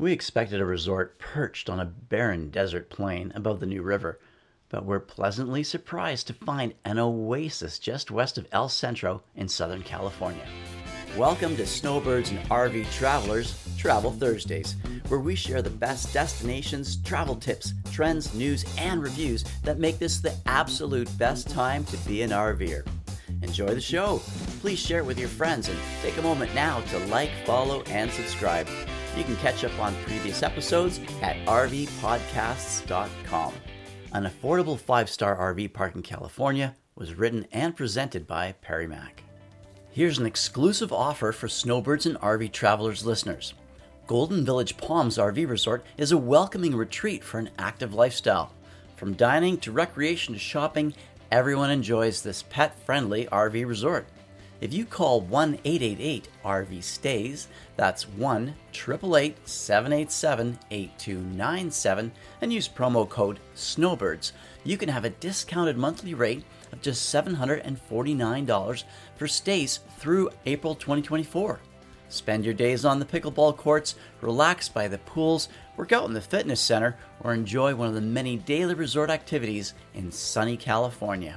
We expected a resort perched on a barren desert plain above the New River, but we're pleasantly surprised to find an oasis just west of El Centro in Southern California. Welcome to Snowbirds and RV Travelers Travel Thursdays, where we share the best destinations, travel tips, trends, news, and reviews that make this the absolute best time to be an RVer. Enjoy the show. Please share it with your friends and take a moment now to like, follow, and subscribe. You can catch up on previous episodes at rvpodcasts.com. An affordable five star RV park in California was written and presented by Perry Mack. Here's an exclusive offer for Snowbirds and RV Travelers listeners. Golden Village Palms RV Resort is a welcoming retreat for an active lifestyle. From dining to recreation to shopping, everyone enjoys this pet friendly RV resort. If you call 1 888 RV Stays, that's 1 888 787 8297, and use promo code SNOWBIRDS, you can have a discounted monthly rate of just $749 for stays through April 2024. Spend your days on the pickleball courts, relax by the pools, work out in the fitness center, or enjoy one of the many daily resort activities in sunny California.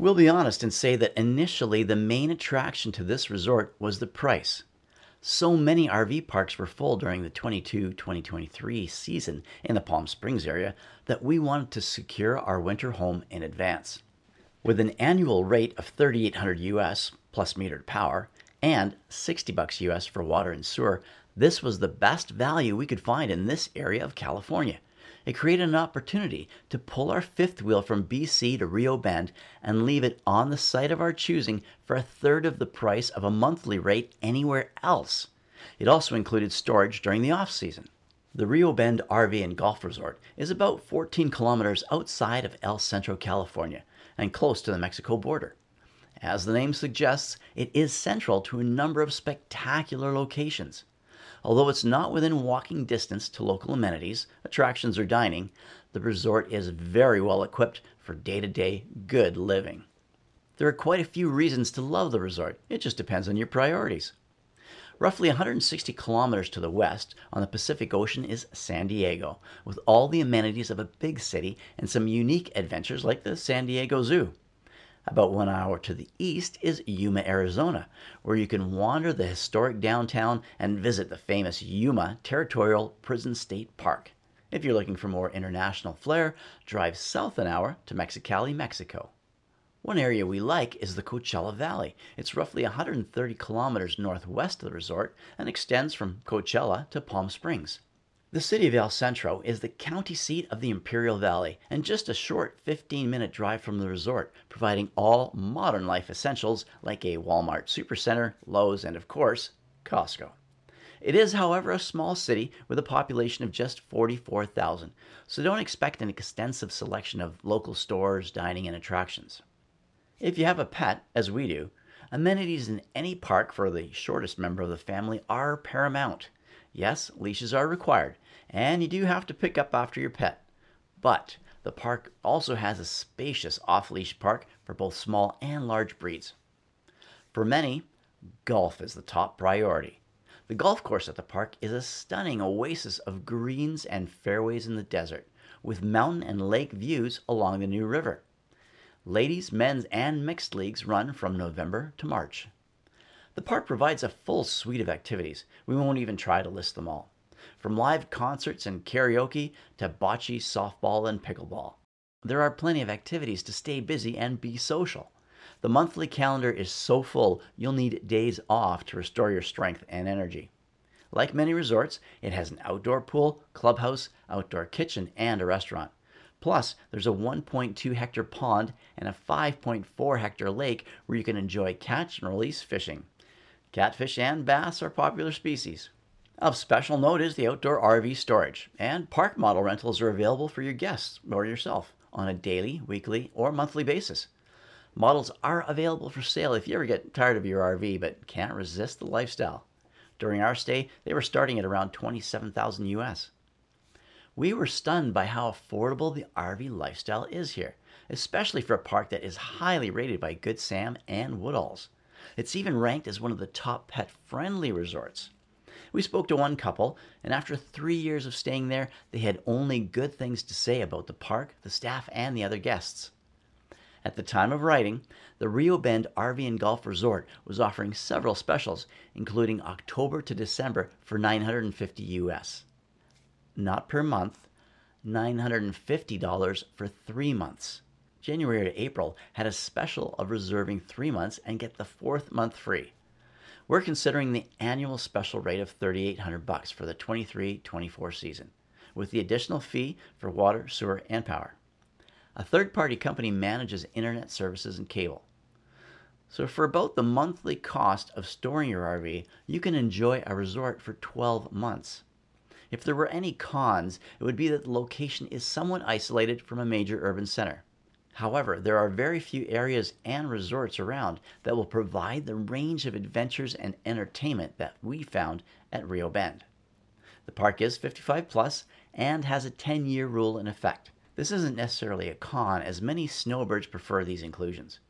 We'll be honest and say that initially the main attraction to this resort was the price. So many RV parks were full during the 22 2023 season in the Palm Springs area that we wanted to secure our winter home in advance. With an annual rate of 3800 US plus metered power and 60 bucks US for water and sewer, this was the best value we could find in this area of California. It created an opportunity to pull our fifth wheel from BC to Rio Bend and leave it on the site of our choosing for a third of the price of a monthly rate anywhere else. It also included storage during the off season. The Rio Bend RV and Golf Resort is about 14 kilometers outside of El Centro, California, and close to the Mexico border. As the name suggests, it is central to a number of spectacular locations. Although it's not within walking distance to local amenities, attractions, or dining, the resort is very well equipped for day to day good living. There are quite a few reasons to love the resort, it just depends on your priorities. Roughly 160 kilometers to the west on the Pacific Ocean is San Diego, with all the amenities of a big city and some unique adventures like the San Diego Zoo. About one hour to the east is Yuma, Arizona, where you can wander the historic downtown and visit the famous Yuma Territorial Prison State Park. If you're looking for more international flair, drive south an hour to Mexicali, Mexico. One area we like is the Coachella Valley. It's roughly 130 kilometers northwest of the resort and extends from Coachella to Palm Springs. The city of El Centro is the county seat of the Imperial Valley and just a short 15 minute drive from the resort, providing all modern life essentials like a Walmart supercenter, Lowe's, and of course, Costco. It is, however, a small city with a population of just 44,000, so don't expect an extensive selection of local stores, dining, and attractions. If you have a pet, as we do, amenities in any park for the shortest member of the family are paramount. Yes, leashes are required, and you do have to pick up after your pet. But the park also has a spacious off leash park for both small and large breeds. For many, golf is the top priority. The golf course at the park is a stunning oasis of greens and fairways in the desert, with mountain and lake views along the New River. Ladies, men's, and mixed leagues run from November to March. The park provides a full suite of activities. We won't even try to list them all. From live concerts and karaoke to bocce, softball, and pickleball. There are plenty of activities to stay busy and be social. The monthly calendar is so full, you'll need days off to restore your strength and energy. Like many resorts, it has an outdoor pool, clubhouse, outdoor kitchen, and a restaurant. Plus, there's a 1.2 hectare pond and a 5.4 hectare lake where you can enjoy catch and release fishing. Catfish and bass are popular species. Of special note is the outdoor RV storage, and park model rentals are available for your guests or yourself on a daily, weekly, or monthly basis. Models are available for sale if you ever get tired of your RV but can't resist the lifestyle. During our stay, they were starting at around 27,000 US. We were stunned by how affordable the RV lifestyle is here, especially for a park that is highly rated by Good Sam and Woodalls. It's even ranked as one of the top pet friendly resorts. We spoke to one couple, and after three years of staying there, they had only good things to say about the park, the staff, and the other guests. At the time of writing, the Rio Bend RV and Golf Resort was offering several specials, including October to December for 950 US. Not per month, $950 for three months. January to April had a special of reserving three months and get the fourth month free. We're considering the annual special rate of 3800 bucks for the 23-24 season, with the additional fee for water, sewer, and power. A third-party company manages internet services and cable. So for about the monthly cost of storing your RV, you can enjoy a resort for 12 months. If there were any cons, it would be that the location is somewhat isolated from a major urban center. However, there are very few areas and resorts around that will provide the range of adventures and entertainment that we found at Rio Bend. The park is 55 plus and has a 10 year rule in effect. This isn't necessarily a con, as many snowbirds prefer these inclusions.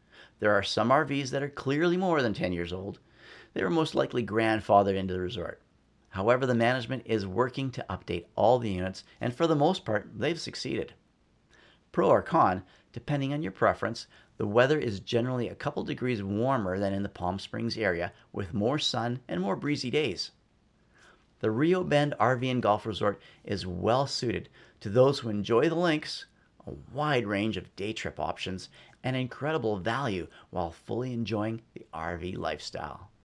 There are some RVs that are clearly more than 10 years old. They were most likely grandfathered into the resort. However, the management is working to update all the units, and for the most part, they've succeeded. Pro or con, depending on your preference, the weather is generally a couple degrees warmer than in the Palm Springs area, with more sun and more breezy days. The Rio Bend RV and Golf Resort is well suited to those who enjoy the links, a wide range of day trip options, and incredible value while fully enjoying the RV lifestyle.